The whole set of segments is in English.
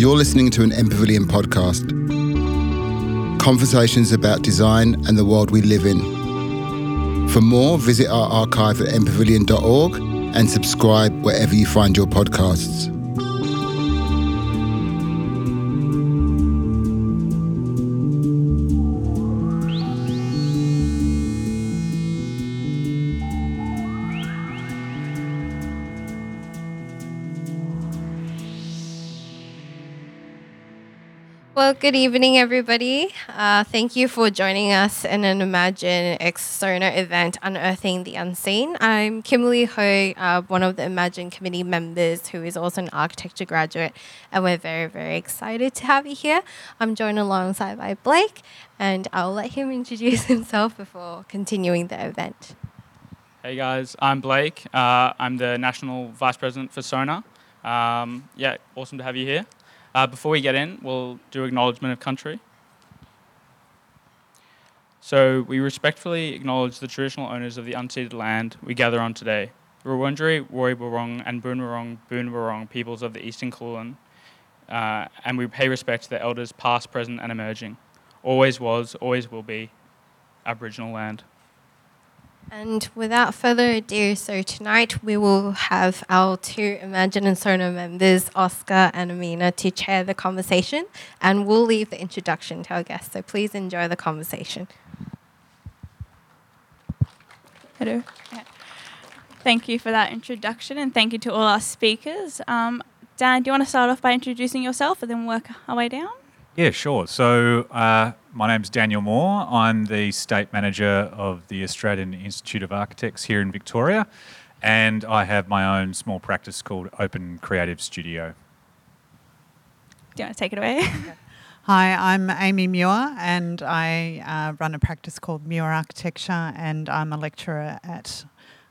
You're listening to an MPavilion podcast. Conversations about design and the world we live in. For more, visit our archive at mpavilion.org and subscribe wherever you find your podcasts. Good evening, everybody. Uh, thank you for joining us in an EmAGN X SONA event, Unearthing the Unseen. I'm Kimberly Ho, uh, one of the EmAGN committee members who is also an architecture graduate, and we're very, very excited to have you here. I'm joined alongside by Blake, and I'll let him introduce himself before continuing the event. Hey guys, I'm Blake. Uh, I'm the National Vice President for SONA. Um, yeah, awesome to have you here. Uh, before we get in, we'll do acknowledgement of country. So we respectfully acknowledge the traditional owners of the unceded land we gather on today, the Wurundjeri, Woi and Boonwurrung Boonwurrung peoples of the Eastern Kulin, uh, and we pay respect to the elders past, present, and emerging. Always was, always will be Aboriginal land. And without further ado, so tonight we will have our two EmAGN and SONA members, Oscar and Amina, to chair the conversation, and we'll leave the introduction to our guests. So please enjoy the conversation. Hello. Thank you for that introduction, and thank you to all our speakers. Um, Dan, do you want to start off by introducing yourself and then work our way down? Yeah, sure. So, uh, my name's Daniel Moore. I'm the State Manager of the Australian Institute of Architects here in Victoria, and I have my own small practice called Open Creative Studio. Do you want to take it away? Hi, I'm Amy Muir, and I uh, run a practice called Muir Architecture, and I'm a lecturer at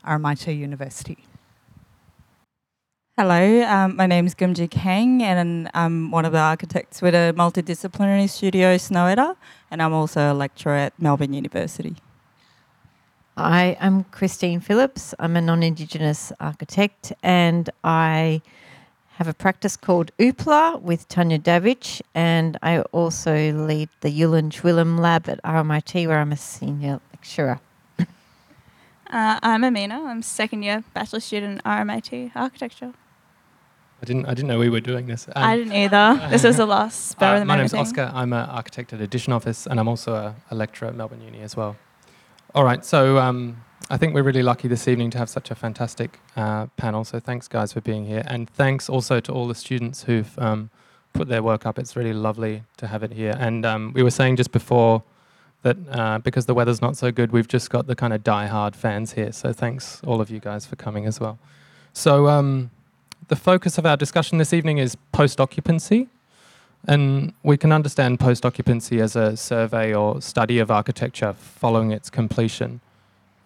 RMIT University. Hello, um, my name is Gumji Kang, and I'm one of the architects with a multidisciplinary studio, Snøhetta, and I'm also a lecturer at Melbourne University. Hi, I am Christine Phillips. I'm a non Indigenous architect, and I have a practice called OoPLA with Tania Davidge, and I also lead the Yulin Willem Lab at RMIT, where I'm a senior lecturer. uh, I'm Amina. I'm second year bachelor student RMIT architecture. I didn't. I didn't know we were doing this. Um, I didn't either. this is the last spur uh, of the My name's. Oscar. I'm an architect at Edition Office, and I'm also a, a lecturer at Melbourne Uni as well. All right. So um, I think we're really lucky this evening to have such a fantastic uh, panel. So thanks, guys, for being here, and thanks also to all the students who've um, put their work up. It's really lovely to have it here. And um, we were saying just before that uh, because the weather's not so good, we've just got the kind of die-hard fans here. So thanks all of you guys for coming as well. So um, the focus of our discussion this evening is post occupancy. And we can understand post occupancy as a survey or study of architecture following its completion.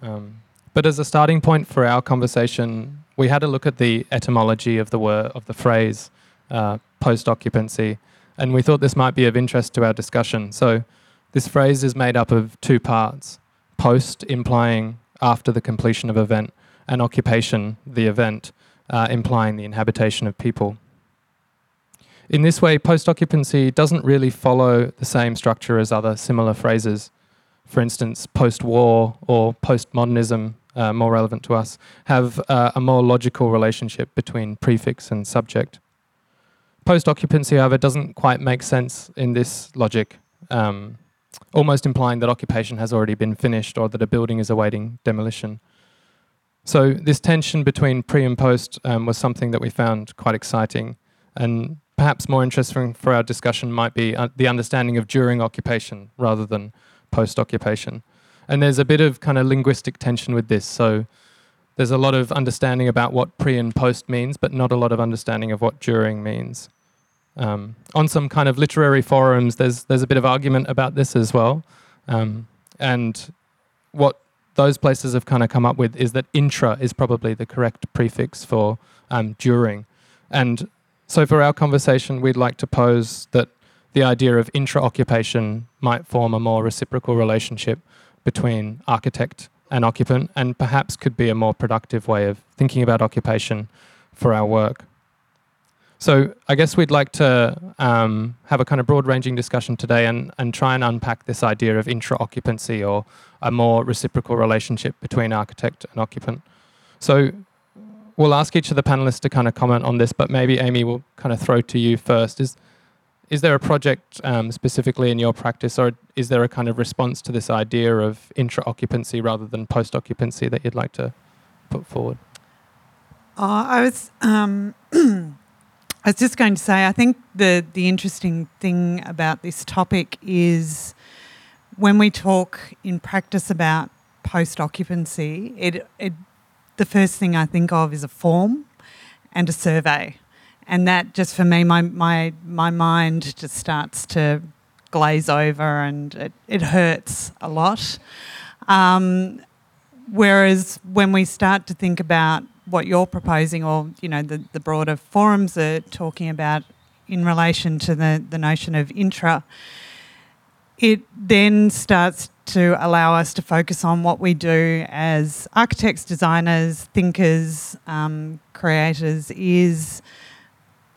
Um, but as a starting point for our conversation, we had a look at the etymology of the word of the phrase uh, post occupancy, and we thought this might be of interest to our discussion. So, this phrase is made up of two parts: post implying after the completion of event, and occupation, the event uh, implying the inhabitation of people. In this way, post occupancy doesn't really follow the same structure as other similar phrases. For instance, post war or postmodernism, uh, more relevant to us, have uh, a more logical relationship between prefix and subject. Post occupancy, however, doesn't quite make sense in this logic, um, almost implying that occupation has already been finished or that a building is awaiting demolition. So this tension between pre and post um, was something that we found quite exciting, and perhaps more interesting for our discussion might be uh, the understanding of during occupation rather than post occupation. And there's a bit of kind of linguistic tension with this. So there's a lot of understanding about what pre and post means, but not a lot of understanding of what during means. Um, on some kind of literary forums, there's there's a bit of argument about this as well, um, and what those places have kind of come up with is that intra is probably the correct prefix for um, during. And so for our conversation, we'd like to pose that the idea of intra occupation might form a more reciprocal relationship between architect and occupant and perhaps could be a more productive way of thinking about occupation for our work. So I guess we'd like to um, have a kind of broad-ranging discussion today and, and try and unpack this idea of intra-occupancy or a more reciprocal relationship between architect and occupant. So we'll ask each of the panelists to kind of comment on this, but maybe Amy will kind of throw to you first. Is is there a project um, specifically in your practice, or is there a kind of response to this idea of intra-occupancy rather than post-occupancy that you'd like to put forward? Uh, I was um, I was just going to say I think the the interesting thing about this topic is when we talk in practice about post-occupancy, it, it the first thing I think of is a form and a survey and that just for me, my my my mind just starts to glaze over, and it, it hurts a lot. Um, whereas when we start to think about what you're proposing, or you know, the, the broader forums are talking about in relation to the, the notion of intra, it then starts to allow us to focus on what we do as architects, designers, thinkers, um, creators is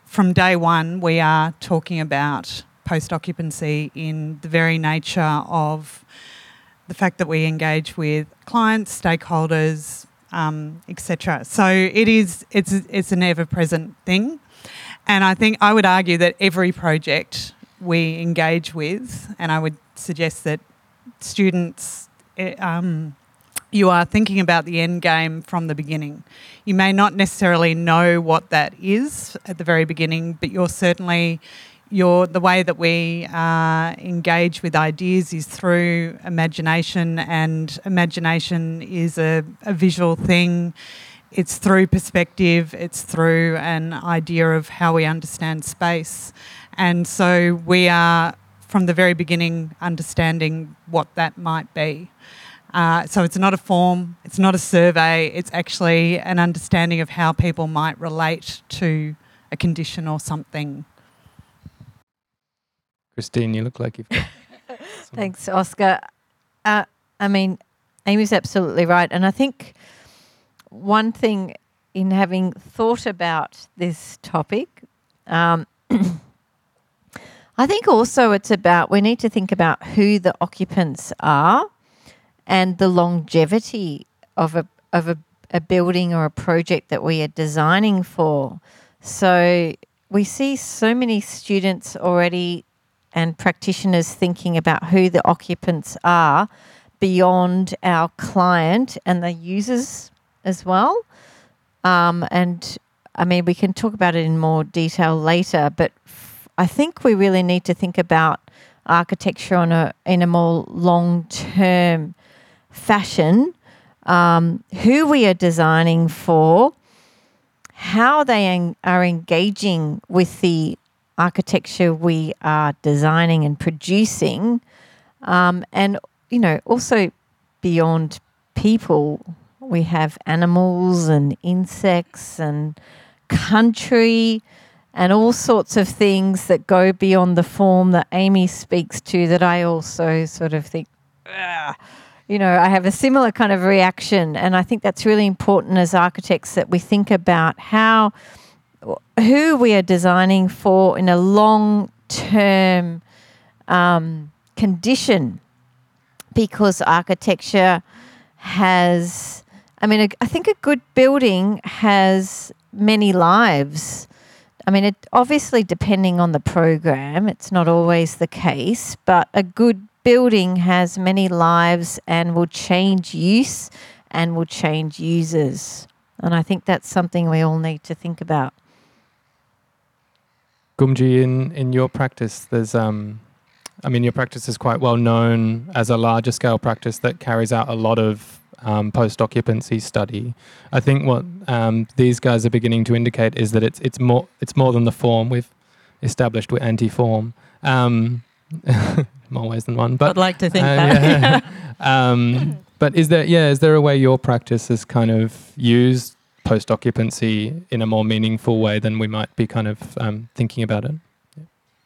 from day one, we are talking about post occupancy in the very nature of the fact that we engage with clients, stakeholders, um, etc. So it is it's it's an ever present thing, and I think I would argue that every project we engage with, and I would suggest that students eh, um, you are thinking about the end game from the beginning. You may not necessarily know what that is at the very beginning, but you're certainly your the way that we uh, engage with ideas is through imagination, and imagination is a, a visual thing. It's through perspective. It's through an idea of how we understand space, and so we are from the very beginning understanding what that might be. Uh, so it's not a form, it's not a survey, it's actually an understanding of how people might relate to a condition or something. Christine, you look like you've got. Thanks, Oscar. Uh, I mean, Amy's absolutely right. And I think one thing in having thought about this topic, um, I think also it's about we need to think about who the occupants are and the longevity of a of a, a building or a project that we are designing for. So we see so many students already and practitioners thinking about who the occupants are beyond our client and the users as well. Um, and I mean, we can talk about it in more detail later, but f- I think we really need to think about architecture on a in a more long term fashion, um, who we are designing for, how they en- are engaging with the architecture we are designing and producing, um, and you know also beyond people, we have animals and insects and country and all sorts of things that go beyond the form that Amy speaks to that I also sort of think, you know, I have a similar kind of reaction. And I think that's really important as architects that we think about how, who we are designing for in a long term um, condition. Because architecture has, I mean, I think a good building has many lives. I mean, it obviously depending on the program, it's not always the case, but a good building has many lives and will change use and will change users. And I think that's something we all need to think about. Gumji, in, in your practice, there's um, I mean, your practice is quite well known as a larger scale practice that carries out a lot of um, post occupancy study. I think what um, these guys are beginning to indicate is that it's it's more it's more than the form we've established with anti form. Um, more ways than one. But I'd like to think uh, that. yeah. um, but is there yeah is there a way your practice has kind of used post occupancy in a more meaningful way than we might be kind of um, thinking about it?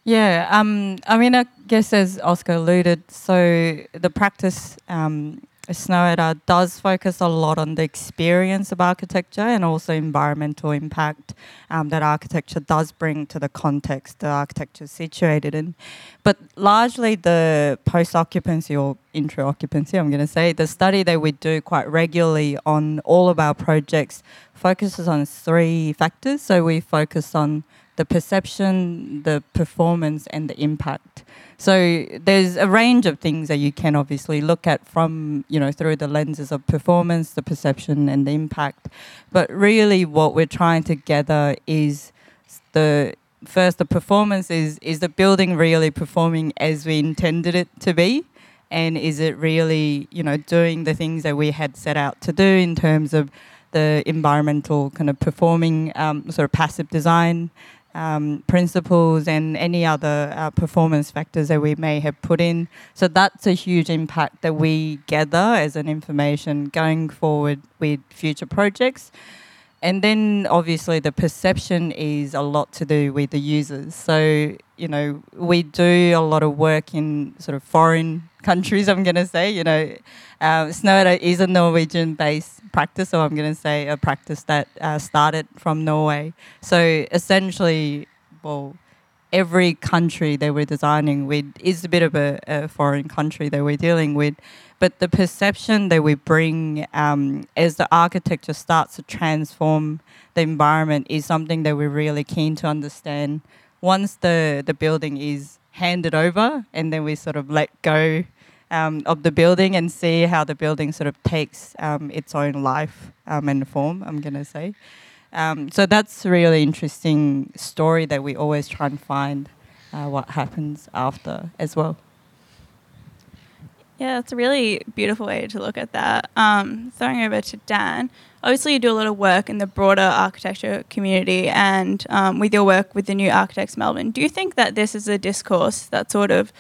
Yeah, um, I mean, I guess as Oscar alluded, so the practice um, Snøhetta does focus a lot on the experience of architecture and also environmental impact um, that architecture does bring to the context the architecture is situated in. But largely the post-occupancy or intra-occupancy, I'm going to say, the study that we do quite regularly on all of our projects focuses on three factors. So we focus on the perception, the performance, and the impact. So there's a range of things that you can obviously look at from, you know, through the lenses of performance, the perception, and the impact. But really, what we're trying to gather is the first the performance is is the building really performing as we intended it to be and is it really you know doing the things that we had set out to do in terms of the environmental kind of performing um, sort of passive design um, principles and any other uh, performance factors that we may have put in. So that's a huge impact that we gather as an information going forward with future projects. And then obviously the perception is a lot to do with the users. So, you know, we do a lot of work in sort of foreign countries, I'm going to say. You know, uh, Snøhetta is a Norwegian based practice, so I'm going to say a practice that uh, started from Norway. So essentially, well, every country that we're designing with is a bit of a, a foreign country that we're dealing with. But the perception that we bring um, as the architecture starts to transform the environment is something that we're really keen to understand. Once the, the building is handed over and then we sort of let go um, of the building and see how the building sort of takes um, its own life um, and form, I'm going to say. Um, so that's a really interesting story that we always try and find uh, what happens after as well. Yeah, it's a really beautiful way to look at that. Um, throwing over to Dan, obviously you do a lot of work in the broader architecture community and um, with your work with the New Architects Melbourne. Do you think that this is a discourse that sort of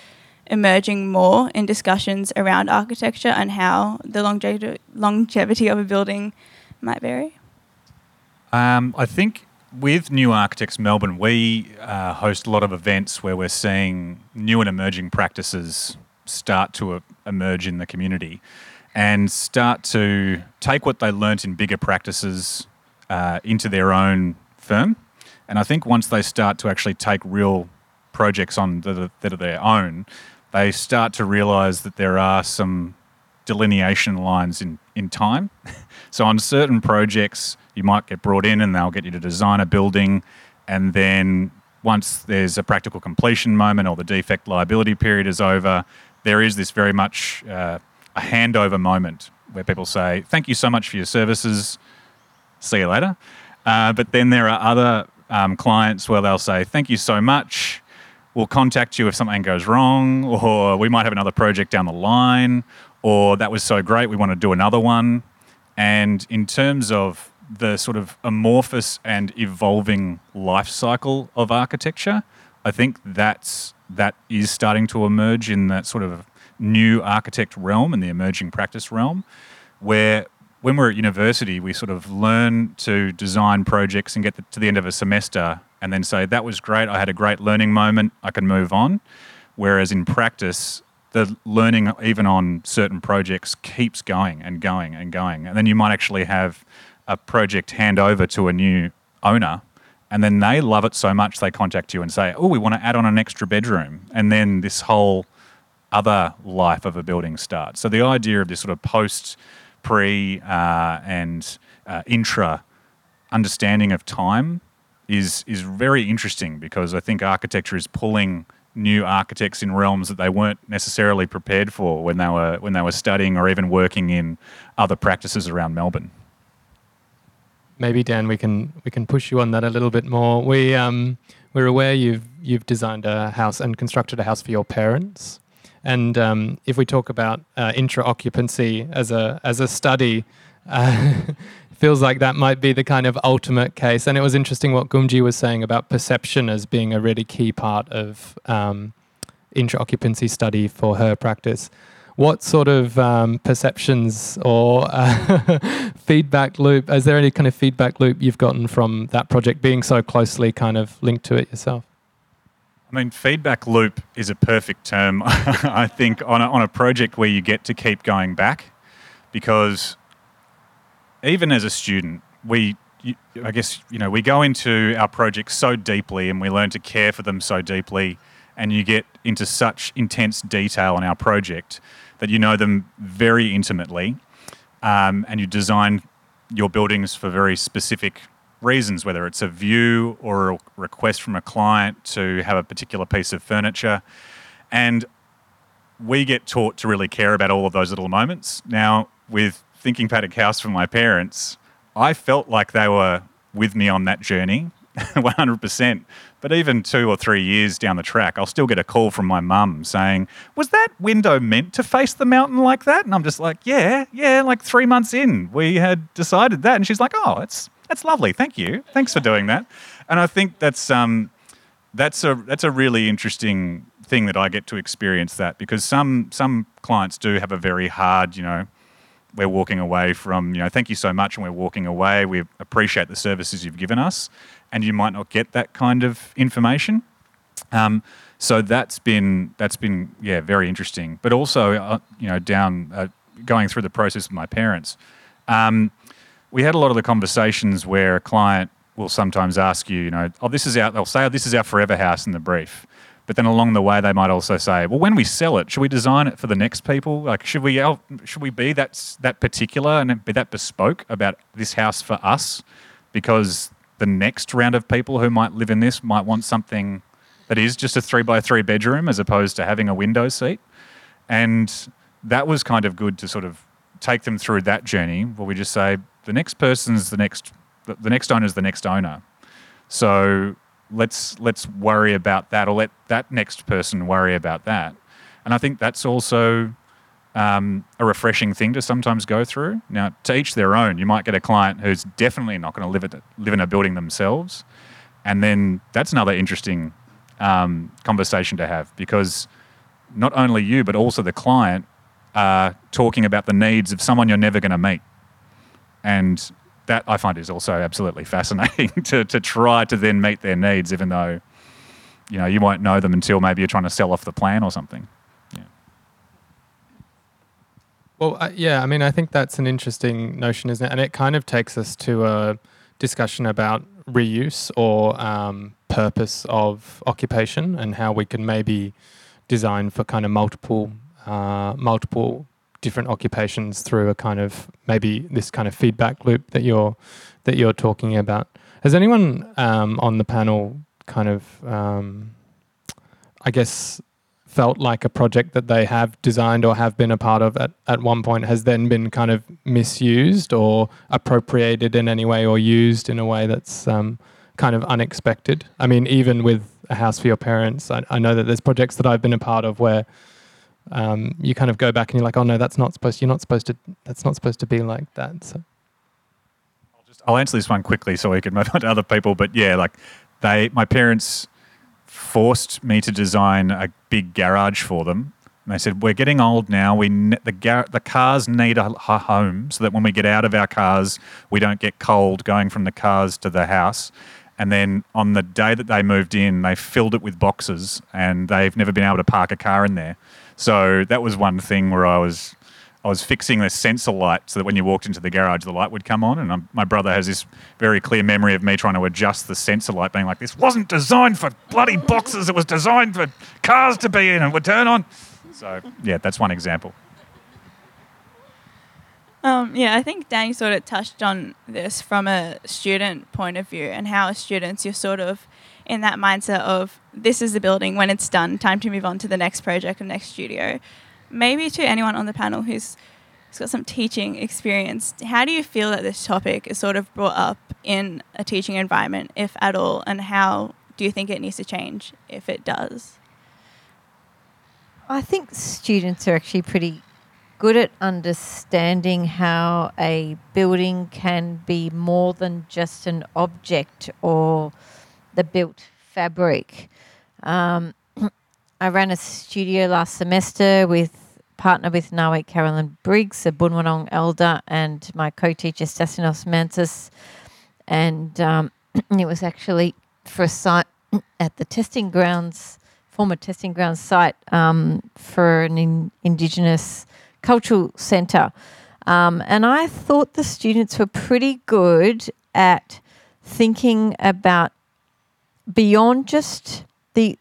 emerging more in discussions around architecture and how the longe- longevity of a building might vary? Um, I think with New Architects Melbourne, we uh, host a lot of events where we're seeing new and emerging practices start to emerge in the community and start to take what they learnt in bigger practices uh, into their own firm. And I think once they start to actually take real projects on that are, that are their own, they start to realize that there are some delineation lines in, in time. so on certain projects, you might get brought in and they'll get you to design a building, and then once there's a practical completion moment or the defect liability period is over, there is this very much uh, a handover moment where people say, "Thank you so much for your services. See you later." Uh, but then there are other um, clients where they'll say, "Thank you so much we'll contact you if something goes wrong, or we might have another project down the line, or that was so great, we want to do another one. And in terms of the sort of amorphous and evolving life cycle of architecture, I think that's that is starting to emerge in that sort of new architect realm and the emerging practice realm, where when we're at university, we sort of learn to design projects and get to the end of a semester and then say, that was great, I had a great learning moment, I can move on. Whereas in practice, the learning, even on certain projects, keeps going and going and going. And then you might actually have a project hand over to a new owner, and then they love it so much they contact you and say, Oh, we want to add on an extra bedroom. And then this whole other life of a building starts. So the idea of this sort of post, pre, uh, and uh, intra understanding of time is is very interesting because I think architecture is pulling new architects in realms that they weren't necessarily prepared for when they were when they were studying or even working in other practices around Melbourne. Maybe Dan, we can we can push you on that a little bit more. We um, we're aware you've you've designed a house and constructed a house for your parents, and um, if we talk about uh, intra occupancy as a as a study. Uh, feels like that might be the kind of ultimate case. And it was interesting what Gumji was saying about perception as being a really key part of um, intra-occupancy study for her practice. What sort of um, perceptions or uh, feedback loop? Is there any kind of feedback loop you've gotten from that project being so closely kind of linked to it yourself? I mean, feedback loop is a perfect term, I think, on a, on a project where you get to keep going back because even as a student, we, I guess, you know, we go into our projects so deeply and we learn to care for them so deeply, and you get into such intense detail in our project that you know them very intimately, um, and you design your buildings for very specific reasons, whether it's a view or a request from a client to have a particular piece of furniture. And we get taught to really care about all of those little moments. Now, with Thinking Paddock House for my parents, I felt like they were with me on that journey 100%. But even two or three years down the track, I'll still get a call from my mum saying, Was that window meant to face the mountain like that? And I'm just like, Yeah, yeah, like three months in, we had decided that. And she's like, Oh, it's, that's lovely. Thank you. Thanks for doing that. And I think that's, um, that's, a, that's a really interesting thing that I get to experience that because some, some clients do have a very hard, you know, we're walking away from, you know, thank you so much, and we're walking away. We appreciate the services you've given us, and you might not get that kind of information. Um, so that's been that's been yeah very interesting. But also, uh, you know, down uh, going through the process with my parents, um, we had a lot of the conversations where a client will sometimes ask you, you know, oh, this is our, they'll say, oh, this is our forever house in the brief. But then along the way, they might also say, well, when we sell it, should we design it for the next people? Like, should we should we be that that particular and be that bespoke about this house for us? Because the next round of people who might live in this might want something that is just a three by three bedroom as opposed to having a window seat. And that was kind of good to sort of take them through that journey where we just say the next person's the next the next owner's the next owner. So let's let's worry about that or let that next person worry about that and i think that's also um, a refreshing thing to sometimes go through. Now to each their own. You might get a client who's definitely not going to live, live in a building themselves. And then that's another interesting um, conversation to have because not only you but also the client are talking about the needs of someone you're never going to meet. And that I find is also absolutely fascinating to, to try to then meet their needs, even though you know you won't know them until maybe you're trying to sell off the plan or something. Yeah. Well, uh, yeah, I mean, I think that's an interesting notion, isn't it? And it kind of takes us to a discussion about reuse or um, purpose of occupation and how we can maybe design for kind of multiple uh, multiple different occupations through a kind of maybe this kind of feedback loop that you're that you're talking about. Has anyone um, on the panel kind of, um, I guess, felt like a project that they have designed or have been a part of at, at one point has then been kind of misused or appropriated in any way or used in a way that's um, kind of unexpected? I mean, even with a house for your parents, I, I know that there's projects that I've been a part of where um, you kind of go back and you're like, oh no, that's not supposed. You're not supposed to. That's not supposed to be like that. So. I'll just I'll answer this one quickly so we can move on to other people. But yeah, like they, my parents forced me to design a big garage for them. And they said, "We're getting old now. We the gar- the cars need a, a home so that when we get out of our cars, we don't get cold going from the cars to the house." And then on the day that they moved in, they filled it with boxes, and they've never been able to park a car in there. So that was one thing where I was I was fixing the sensor light so that when you walked into the garage, the light would come on. And I'm, my brother has this very clear memory of me trying to adjust the sensor light, being like, "This wasn't designed for bloody boxes. It was designed for cars to be in and would turn on." So yeah, that's one example. Um, yeah, I think Danny sort of touched on this from a student point of view and how as students you're sort of in that mindset of this is the building when it's done, time to move on to the next project and next studio. Maybe to anyone on the panel who's, who's got some teaching experience, how do you feel that this topic is sort of brought up in a teaching environment, if at all, and how do you think it needs to change if it does? I think students are actually pretty good at understanding how a building can be more than just an object or the built fabric. Um, I ran a studio last semester with partner with N'arweet Carolyn Briggs, a Boonwurrung elder, and my co-teacher Stasinos Mantis, and um, it was actually for a site at the testing grounds, former testing grounds site um, for an in Indigenous cultural centre. Um, and I thought the students were pretty good at thinking about beyond just the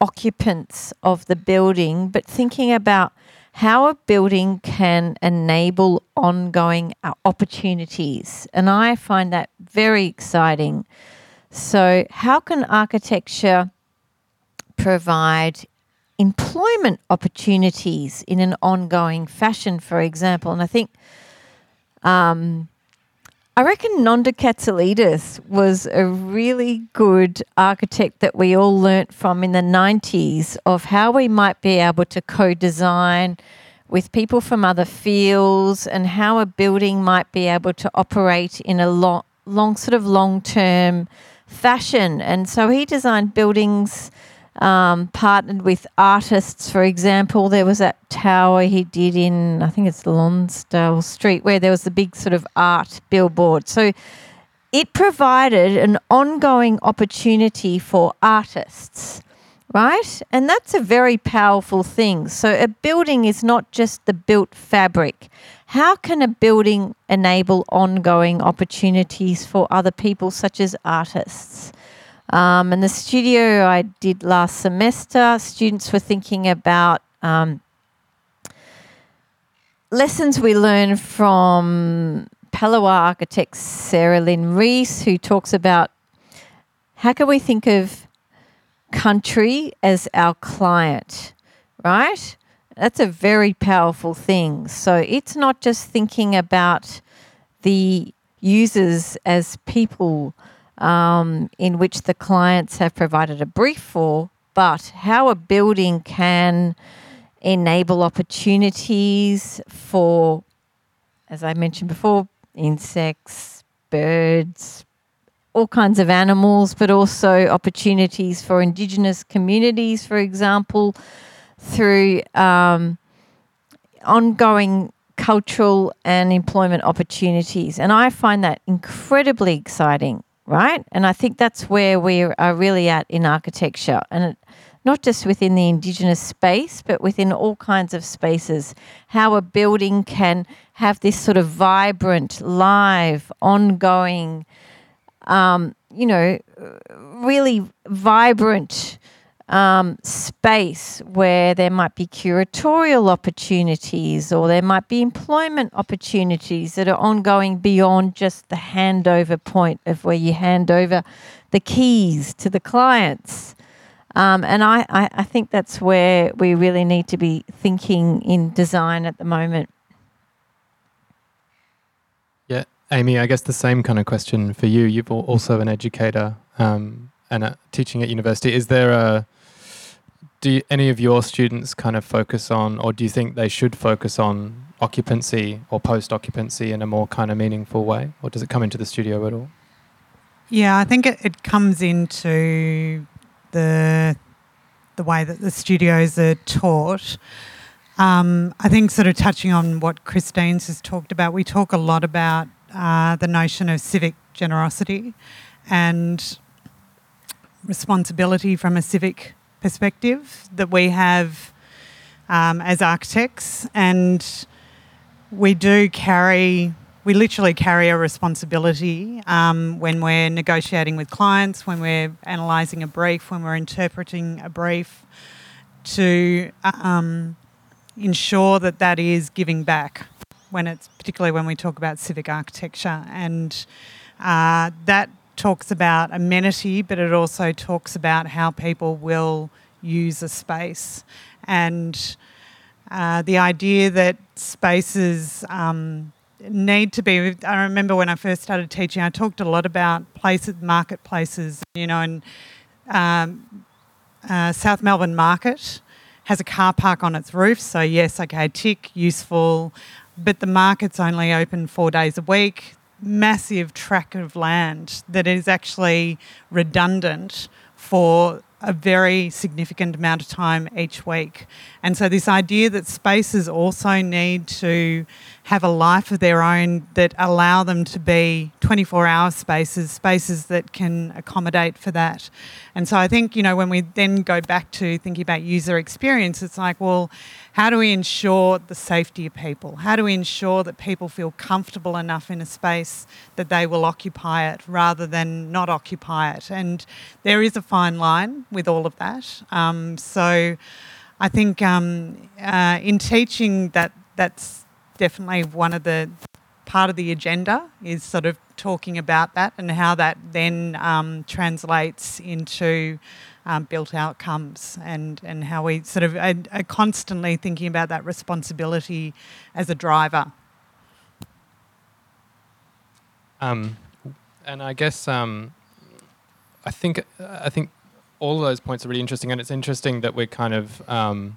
occupants of the building, but thinking about how a building can enable ongoing uh, opportunities. And I find that very exciting. So, how can architecture provide employment opportunities in an ongoing fashion, for example? And I think um, I reckon Nonda Katsalidis was a really good architect that we all learnt from in the 90s of how we might be able to co design with people from other fields and how a building might be able to operate in a long, long sort of long term fashion. And so he designed buildings um, partnered with artists. For example, there was that tower he did in, I think it's Lonsdale Street, where there was the big sort of art billboard. So it provided an ongoing opportunity for artists, right? And that's a very powerful thing. So a building is not just the built fabric. How can a building enable ongoing opportunities for other people, such as artists? Um, and the studio I did last semester, students were thinking about um, lessons we learned from Palawa architect Sarah Lynn Rees, who talks about how can we think of country as our client, right? That's a very powerful thing. So it's not just thinking about the users as people um, in which the clients have provided a brief for, but how a building can enable opportunities for, as I mentioned before, insects, birds, all kinds of animals, but also opportunities for Indigenous communities, for example, through um, ongoing cultural and employment opportunities. And I find that incredibly exciting right? And I think that's where we are really at in architecture, and not just within the Indigenous space, but within all kinds of spaces. How a building can have this sort of vibrant, live, ongoing, um, you know, really vibrant um, space where there might be curatorial opportunities or there might be employment opportunities that are ongoing beyond just the handover point of where you hand over the keys to the clients. Um, and I, I, I think that's where we really need to be thinking in design at the moment. Yeah, Amy, I guess the same kind of question for you. You've also an educator um, and teaching at university. Is there a do you, any of your students kind of focus on, or do you think they should focus on occupancy or post occupancy in a more kind of meaningful way, or does it come into the studio at all? Yeah, I think it, it comes into the the way that the studios are taught. Um, I think, sort of touching on what Christine's has talked about, we talk a lot about uh, the notion of civic generosity and responsibility from a civic perspective that we have um, as architects, and we do carry. We literally carry a responsibility um, when we're negotiating with clients, when we're analysing a brief, when we're interpreting a brief, to um, ensure that that is giving back. When it's particularly when we talk about civic architecture, and uh, that talks about amenity, but it also talks about how people will use a space. And uh, the idea that spaces um, need to be. I remember when I first started teaching, I talked a lot about places, marketplaces, you know, and um, uh, South Melbourne Market has a car park on its roof. So, yes, okay, tick, useful, but the market's only open four days a week massive tract of land that is actually redundant for a very significant amount of time each week. And so, this idea that spaces also need to have a life of their own that allow them to be 24 hour spaces, spaces that can accommodate for that. And so, I think, you know, when we then go back to thinking about user experience, it's like, well, how do we ensure the safety of people? How do we ensure that people feel comfortable enough in a space that they will occupy it rather than not occupy it? And there is a fine line with all of that. Um, so I think um, uh, in teaching that that's definitely one of the part of the agenda is sort of talking about that and how that then um, translates into um, built outcomes and, and how we sort of are, are constantly thinking about that responsibility as a driver. Um, and I guess um, I think I think all of those points are really interesting, and it's interesting that we're kind of um,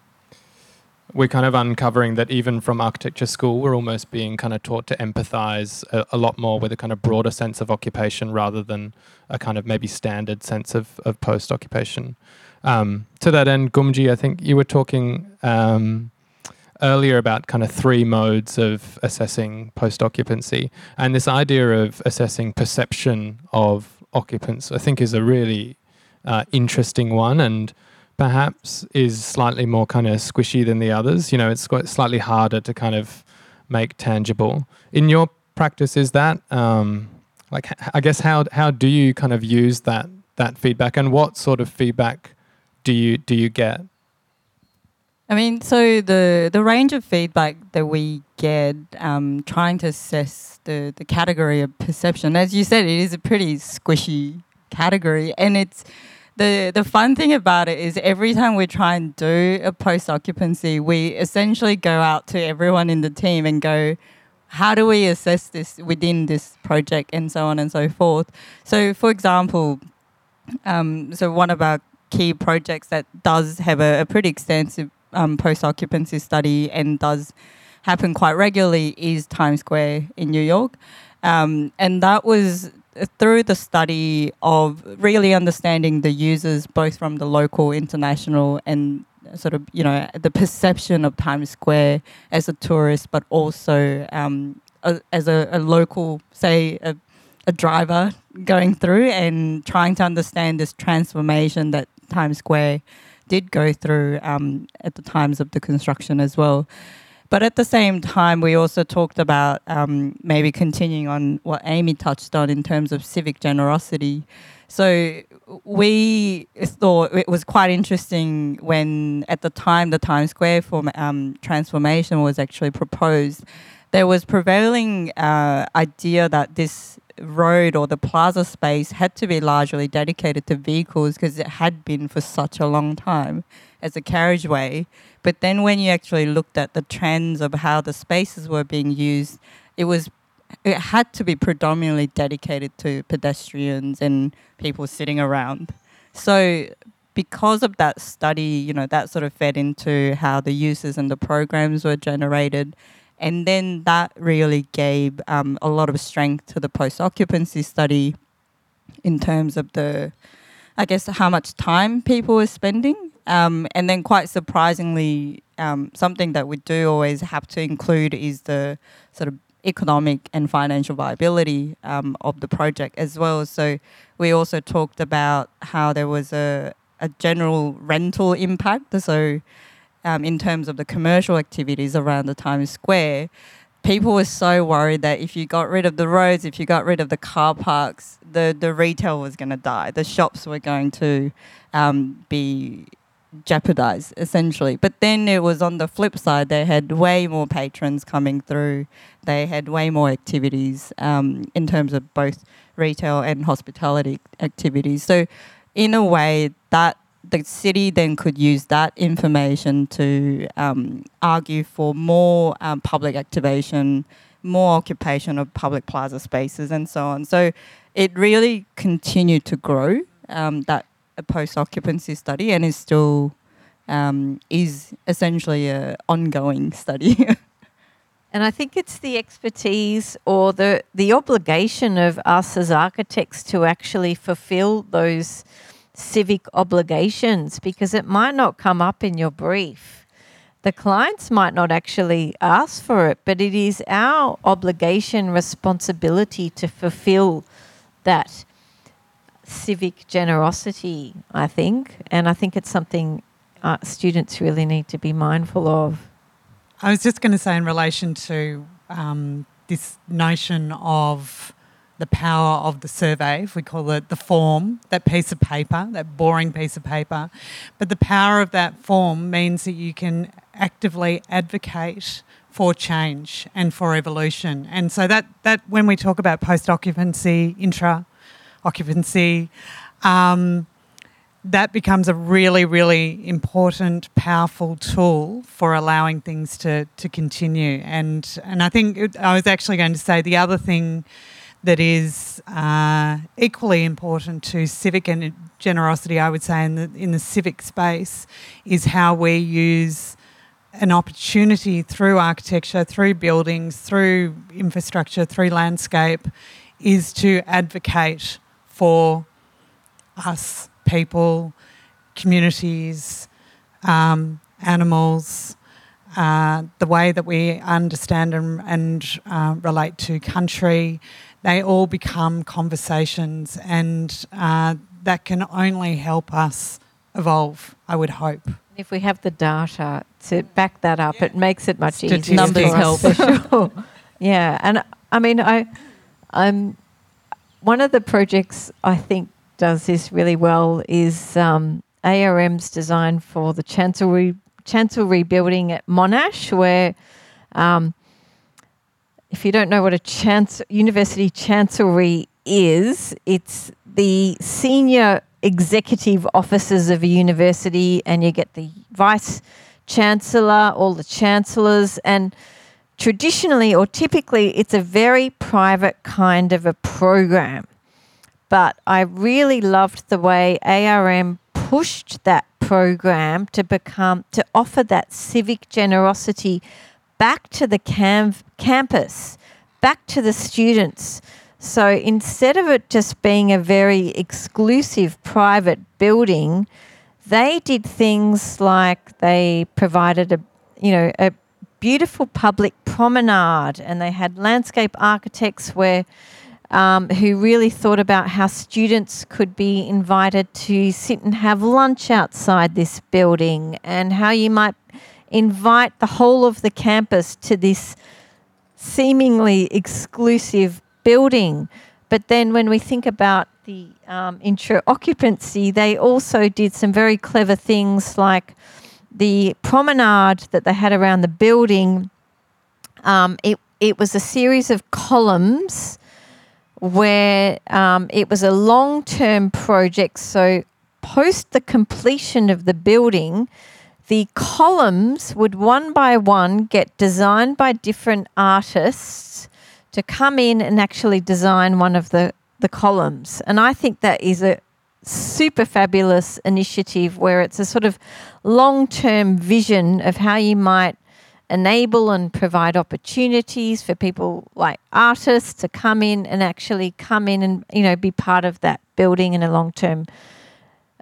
we're kind of uncovering that even from architecture school, we're almost being kind of taught to empathize a, a, lot more with a kind of broader sense of occupation rather than a kind of maybe standard sense of, of post occupation. Um, to that end, Gumji, I think you were talking um, earlier about kind of three modes of assessing post occupancy. And this idea of assessing perception of occupants, I think, is a really uh, interesting one. And perhaps is slightly more kind of squishy than the others. You know, it's quite slightly harder to kind of make tangible. In your practice, is that um, like I guess how how do you kind of use that that feedback, and what sort of feedback do you do you get? I mean, so the the range of feedback that we get, um, trying to assess the the category of perception, as you said, it is a pretty squishy category, and it's the the fun thing about it is every time we try and do a post occupancy, we essentially go out to everyone in the team and go, how do we assess this within this project and so on and so forth. So, for example, um, so one of our key projects that does have a, a pretty extensive um, post occupancy study and does happen quite regularly is Times Square in New York. Um, and that was through the study of really understanding the users, both from the local, international, and sort of you know the perception of Times Square as a tourist, but also um, a, as a, a, local, say a, a driver going through and trying to understand this transformation that Times Square did go through um, at the times of the construction as well. But at the same time, we also talked about um, maybe continuing on what Amy touched on in terms of civic generosity. So we thought it was quite interesting when, at the time, the Times Square form, um, transformation was actually proposed. There was prevailing uh, idea that this road or the plaza space had to be largely dedicated to vehicles because it had been for such a long time as a carriageway. But then when you actually looked at the trends of how the spaces were being used, it was it had to be predominantly dedicated to pedestrians and people sitting around. So because of that study, you know, that sort of fed into how the uses and the programs were generated. And then that really gave um, a lot of strength to the post occupancy study in terms of the, I guess, how much time people were spending um, and then, quite surprisingly, um, something that we do always have to include is the sort of economic and financial viability um, of the project as well. So, we also talked about how there was a, a general rental impact. So, um, in terms of the commercial activities around the Times Square, people were so worried that if you got rid of the roads, if you got rid of the car parks, the, the retail was going to die. The shops were going to um, be jeopardized essentially. But then it was on the flip side, they had way more patrons coming through. They had way more activities um, in terms of both retail and hospitality activities. So, in a way, that the city then could use that information to um, argue for more um, public activation, more occupation of public plaza spaces, and so on. So, it really continued to grow. Um, that a post occupancy study and is still um, is essentially an ongoing study. and I think it's the expertise or the the obligation of us as architects to actually fulfil those civic obligations because it might not come up in your brief. The clients might not actually ask for it, but it is our obligation, responsibility to fulfill that civic generosity, I think. And I think it's something uh, students really need to be mindful of. I was just going to say, in relation to um, this notion of the power of the survey, if we call it the form, that piece of paper, that boring piece of paper, but the power of that form means that you can actively advocate for change and for evolution. And so that, that when we talk about post occupancy, intra occupancy, um, that becomes a really, really important, powerful tool for allowing things to, to continue. And, and I think it, I was actually going to say the other thing that is uh, equally important to civic and generosity, I would say, in the, in the civic space, is how we use an opportunity through architecture, through buildings, through infrastructure, through landscape, is to advocate for us people, communities, um, animals, uh, the way that we understand and, and uh, relate to country, they all become conversations, and uh, that can only help us evolve, I would hope. If we have the data to back that up, yeah. it makes it much easier. Numbers help. For sure. yeah, and I mean, I, I'm one of the projects I think does this really well is um, ARM's design for the Chancellery Chancellery building at Monash, where um, if you don't know what a chance, university chancellery is, it's the senior executive officers of a university, and you get the vice chancellor, all the chancellors, and traditionally or typically, it's a very private kind of a program but I really loved the way ARM pushed that program to become to offer that civic generosity back to the cam- campus, back to the students. So instead of it just being a very exclusive private building, they did things like they provided a you know a beautiful public promenade and they had landscape architects where um, who really thought about how students could be invited to sit and have lunch outside this building and how you might invite the whole of the campus to this seemingly exclusive building. But then when we think about the um, intra occupancy, they also did some very clever things like the promenade that they had around the building. Um, it, it was a series of columns where um, it was a long term project. So, post the completion of the building, the columns would one by one get designed by different artists to come in and actually design one of the, the columns. And I think that is a super fabulous initiative where it's a sort of long term vision of how you might enable and provide opportunities for people like artists to come in and actually come in and you know be part of that building in a long term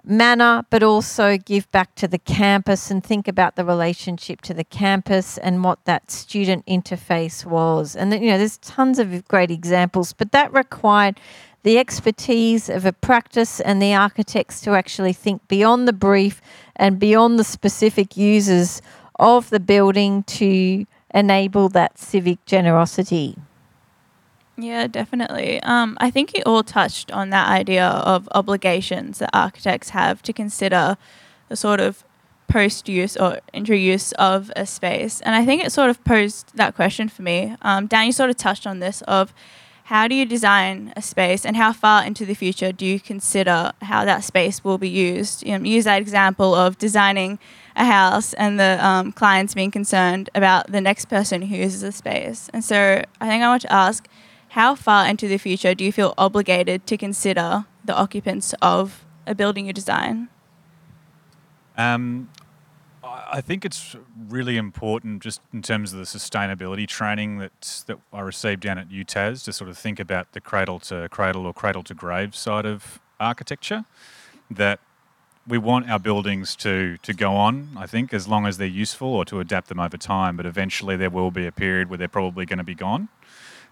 manner but also give back to the campus and think about the relationship to the campus and what that student interface was. And you know there's tons of great examples but that required the expertise of a practice and the architects to actually think beyond the brief and beyond the specific users of the building to enable that civic generosity. Yeah, definitely. Um, I think you all touched on that idea of obligations that architects have to consider the sort of post use or intra use of a space. And I think it sort of posed that question for me. Um, Dan, you sort of touched on this of how do you design a space and how far into the future do you consider how that space will be used? You know, use that example of designing a house and the um, clients being concerned about the next person who uses the space. And so I think I want to ask how far into the future do you feel obligated to consider the occupants of a building you design? Um, I think it's really important, just in terms of the sustainability training that that I received down at UTAS, to sort of think about the cradle to cradle or cradle to grave side of architecture. That we want our buildings to to go on. I think as long as they're useful or to adapt them over time. But eventually, there will be a period where they're probably going to be gone.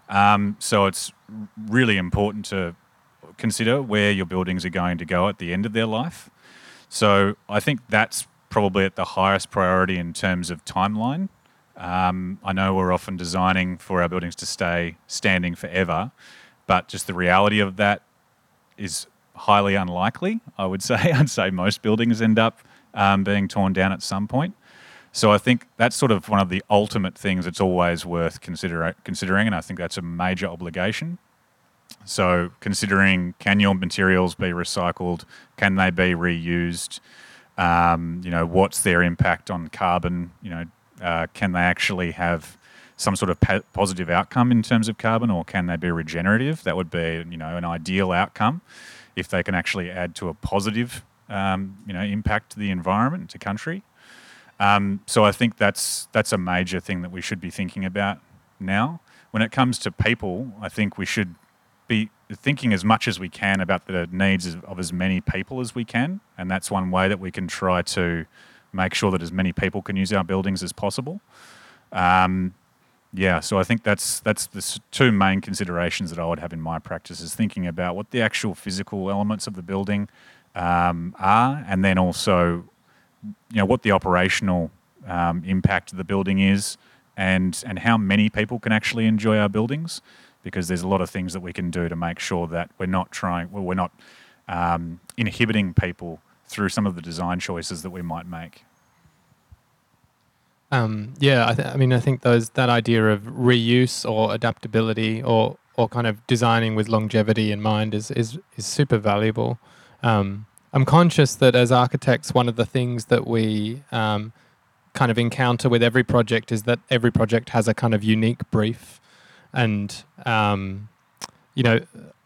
Um, so it's really important to consider where your buildings are going to go at the end of their life. So I think that's probably at the highest priority in terms of timeline. Um, I know we're often designing for our buildings to stay standing forever, but just the reality of that is highly unlikely. I would say. I'd say most buildings end up um, being torn down at some point. So I think that's sort of one of the ultimate things that's always worth consider- considering, and I think that's a major obligation. So considering can your materials be recycled? Can they be reused? Um, you know, what's their impact on carbon? You know, uh, can they actually have some sort of pa- positive outcome in terms of carbon, or can they be regenerative? That would be, you know, an ideal outcome if they can actually add to a positive, um, you know, impact to the environment, to country. Um, so I think that's that's a major thing that we should be thinking about now. When it comes to people, I think we should be thinking as much as we can about the needs of as many people as we can, and that's one way that we can try to make sure that as many people can use our buildings as possible. Um, yeah, so I think that's that's the two main considerations that I would have in my practice is thinking about what the actual physical elements of the building um, are, and then also, you know, what the operational um, impact of the building is, and and how many people can actually enjoy our buildings because there's a lot of things that we can do to make sure that we're not trying, well, we're not um, inhibiting people through some of the design choices that we might make. Um, yeah, I, th- I, mean, I think those that idea of reuse or adaptability or or kind of designing with longevity in mind is is is super valuable. Um, I'm conscious that as architects, one of the things that we um, kind of encounter with every project is that every project has a kind of unique brief and um, you know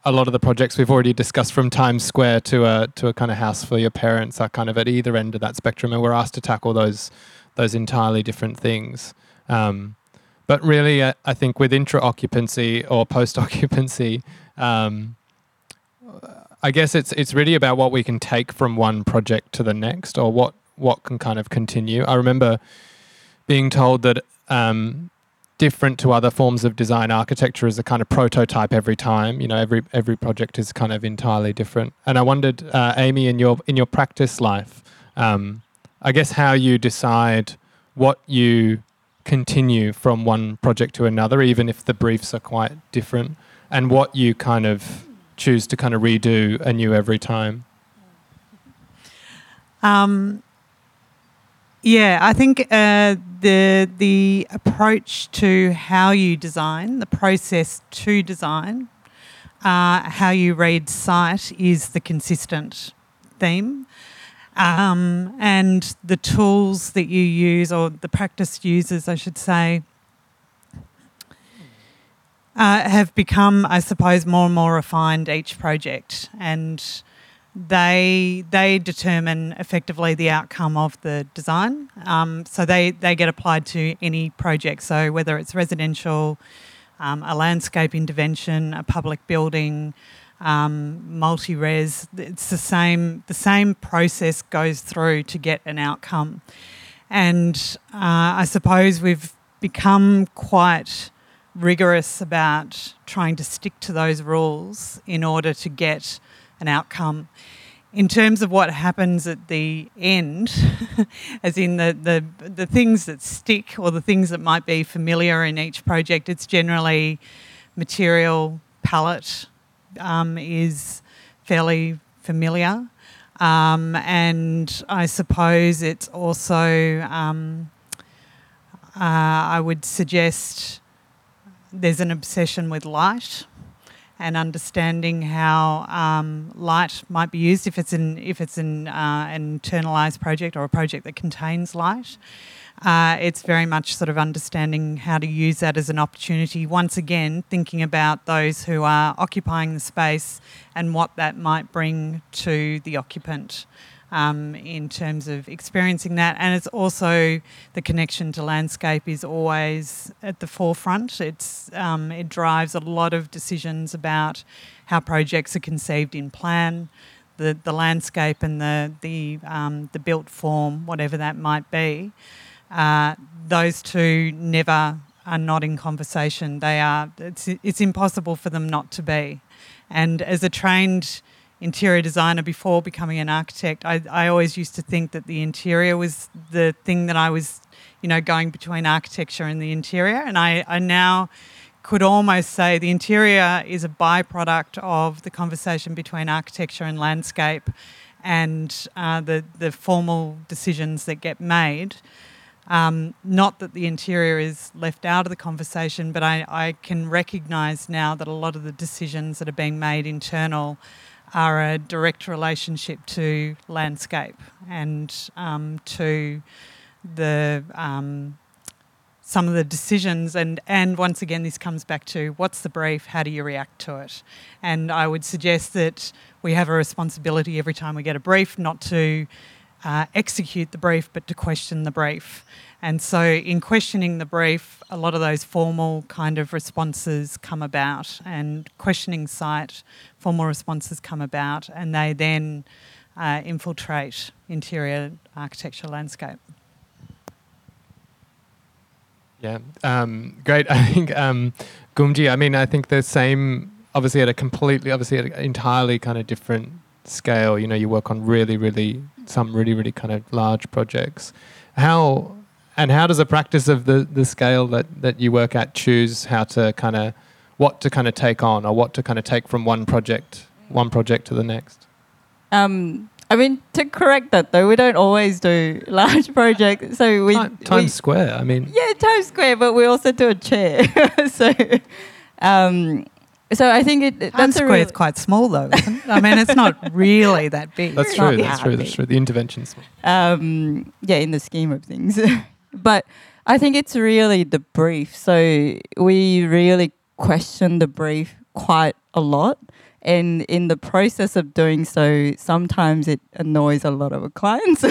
a lot of the projects we've already discussed from Times Square to a to a kind of house for your parents are kind of at either end of that spectrum, and we're asked to tackle those those entirely different things. Um, but really, I, I, think with intra occupancy or post occupancy, um, I guess it's it's really about what we can take from one project to the next, or what what can kind of continue. I remember being told that um, different to other forms of design architecture as a kind of prototype every time. You know every every project is kind of entirely different. And i wondered uh, amy in your in your practice life um, i guess how you decide what you continue from one project to another even if the briefs are quite different and what you kind of choose to kind of redo anew every time. Um, yeah, I think uh, the the approach to how you design, the process to design, uh, how you read site is the consistent theme. Um, and the tools that you use, or the practice users, I should say, uh, have become, I suppose, more and more refined each project. And they they determine effectively the outcome of the design. Um, so they they get applied to any project. So whether it's residential, um, a landscape intervention, a public building, um, multi-res, it's the same the same process goes through to get an outcome. And uh, I suppose we've become quite rigorous about trying to stick to those rules in order to get an outcome. In terms of what happens at the end, as in the, the, the things that stick or the things that might be familiar in each project, it's generally material palette um, is fairly familiar. Um, and I suppose it's also, um, uh, I would suggest there's an obsession with light and understanding how um, light might be used if it's an if it's an, uh, an internalized project or a project that contains light. Uh, it's very much sort of understanding how to use that as an opportunity. Once again, thinking about those who are occupying the space and what that might bring to the occupant um, in terms of experiencing that. And it's also the connection to landscape is always at the forefront. It's um, it drives a lot of decisions about how projects are conceived in plan, the, the landscape and the the um, the built form, whatever that might be, uh, those two never are not in conversation. They are. It's it's impossible for them not to be. And as a trained interior designer before becoming an architect, I, I always used to think that the interior was the thing that I was, you know, going between architecture and the interior. And I, I now could almost say the interior is a byproduct of the conversation between architecture and landscape and uh, the, the formal decisions that get made. Um, not that the interior is left out of the conversation, but I, I can recognise now that a lot of the decisions that are being made internal are a direct relationship to landscape and um, to the um, some of the decisions. And and once again this comes back to what's the brief? How do you react to it? And i would suggest that we have a responsibility every time we get a brief not to uh, execute the brief but to question the brief and so in questioning the brief a lot of those formal kind of responses come about and questioning site formal responses come about and they then uh, infiltrate interior architecture landscape Yeah, um, great. I think um, Gumji. I mean, I think the same. Obviously, at a completely, obviously at an entirely kind of different scale. You know, you work on really, really some really, really kind of large projects. How and how does a practice of the the scale that that you work at choose how to kind of what to kind of take on or what to kind of take from one project one project to the next? Um, I mean, to correct that though, we don't always do large projects. So we Time, Times we- Square. I mean, Yeah, Times Square, but we also do a chair. so, um, so I think it, it- Times that's Square is quite small though, isn't it? I mean, it's not really that big. that's not true. That's that true. That's true. The interventions. um, yeah, in the scheme of things. but I think it's really the brief. So we really question the brief quite a lot. And in the process of doing so, sometimes it annoys a lot of our clients.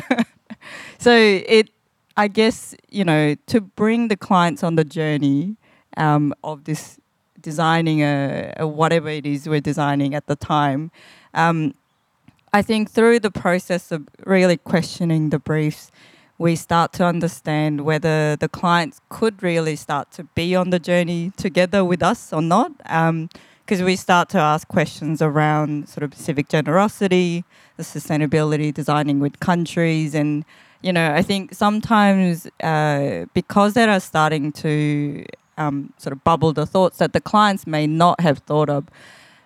so it, I guess, you know, to bring the clients on the journey um, of this designing a, a whatever it is we're designing at the time, um, I think through the process of really questioning the briefs, we start to understand whether the clients could really start to be on the journey together with us or not. Because we start to ask questions around sort of civic generosity, the sustainability, designing with countries, and you know, I think sometimes uh, because they are starting to um, sort of bubble the thoughts that the clients may not have thought of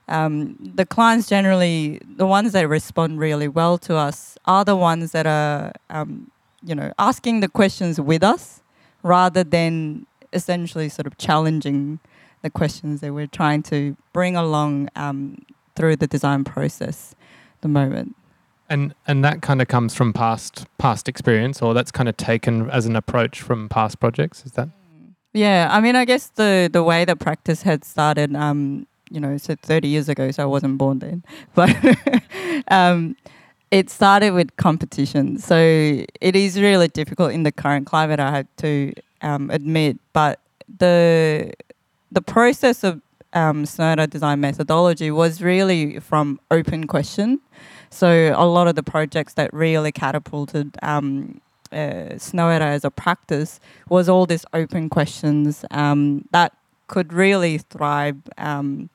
um, the clients generally, the ones that respond really well to us, are the ones that are, um, you know, asking the questions with us, rather than essentially sort of challenging the questions that we're trying to bring along um, through the design process. at The moment. And and that kind of comes from past past experience, or that's kind of taken as an approach from past projects. Is that? Yeah, I mean, I guess the the way the practice had started, um, you know, so 30 years ago, so I wasn't born then, but um, it started with competition. So it is really difficult in the current climate, I have to um, admit. But the the process of um, design methodology was really from open question. So a lot of the projects that really catapulted um, uh, Snøhetta as a practice was all these open questions um, that could really thrive um,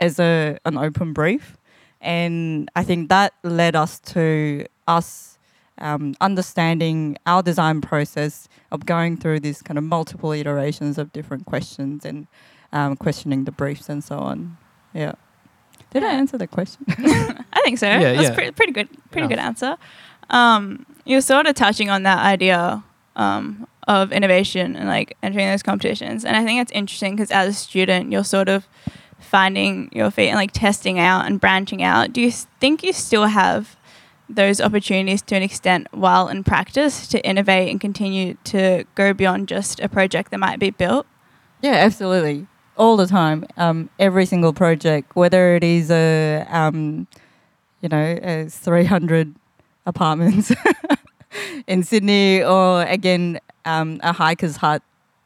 as a an open brief, and I think that led us to us um, understanding our design process of going through these kind of multiple iterations of different questions and um, questioning the briefs and so on. Yeah. Did I answer the question? I think so. Yeah, That's yeah. Pretty, pretty good. Pretty Yeah. good answer. Um, you're sort of touching on that idea um, of innovation and like entering those competitions, and I think it's interesting because as a student, you're sort of finding your feet and like testing out and branching out. Do you think you still have those opportunities to an extent while in practice to innovate and continue to go beyond just a project that might be built? Yeah, absolutely. All the time. Um, every single project, whether it is a, um, you know, a 300 apartments in Sydney or again, um, a hiker's hut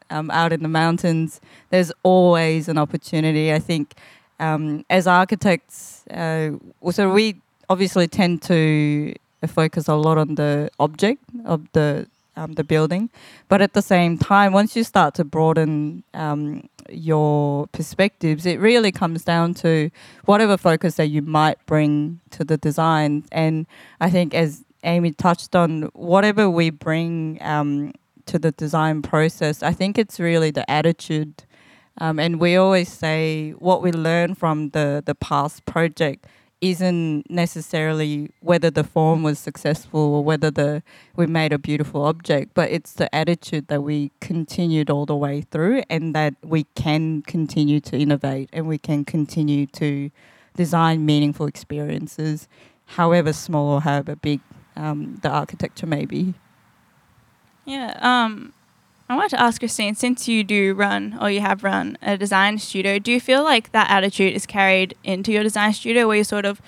um, out in the mountains, there's always an opportunity. I think um, as architects, uh, so we obviously tend to focus a lot on the object of the um, the building, but at the same time, once you start to broaden um, your perspectives, it really comes down to whatever focus that you might bring to the design. And I think, as Amy touched on, whatever we bring um, to the design process, I think it's really the attitude. Um, and we always say what we learn from the, the past project isn't necessarily whether the form was successful or whether the we made a beautiful object, but it's the attitude that we continued all the way through, and that we can continue to innovate and we can continue to design meaningful experiences, however small or however big um, the architecture maybe. Yeah. Um, I wanted to ask Christine, since you do run or you have run a design studio, do you feel like that attitude is carried into your design studio where you're sort of